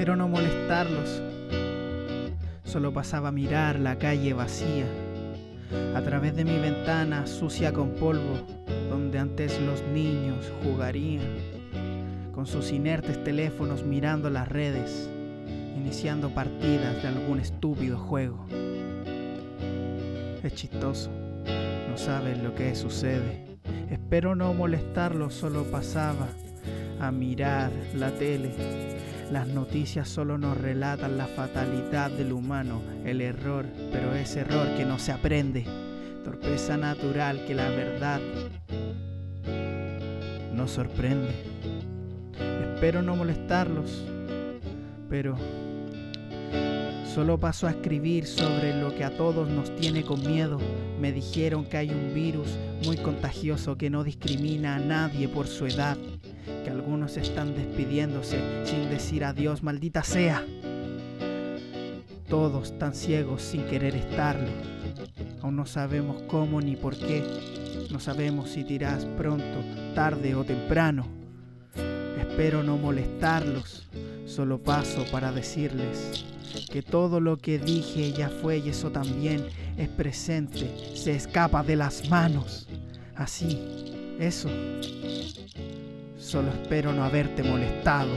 Espero no molestarlos. Solo pasaba a mirar la calle vacía, a través de mi ventana sucia con polvo, donde antes los niños jugarían, con sus inertes teléfonos mirando las redes, iniciando partidas de algún estúpido juego. Es chistoso, no saben lo que sucede. Espero no molestarlos, solo pasaba a mirar la tele. Las noticias solo nos relatan la fatalidad del humano, el error, pero es error que no se aprende. Torpeza natural que la verdad nos sorprende. Espero no molestarlos, pero Solo paso a escribir sobre lo que a todos nos tiene con miedo. Me dijeron que hay un virus muy contagioso que no discrimina a nadie por su edad, que algunos están despidiéndose sin decir adiós, maldita sea. Todos tan ciegos sin querer estarlo. Aún no sabemos cómo ni por qué. No sabemos si dirás pronto, tarde o temprano. Espero no molestarlos. Solo paso para decirles que todo lo que dije ya fue y eso también es presente, se escapa de las manos. Así, eso. Solo espero no haberte molestado.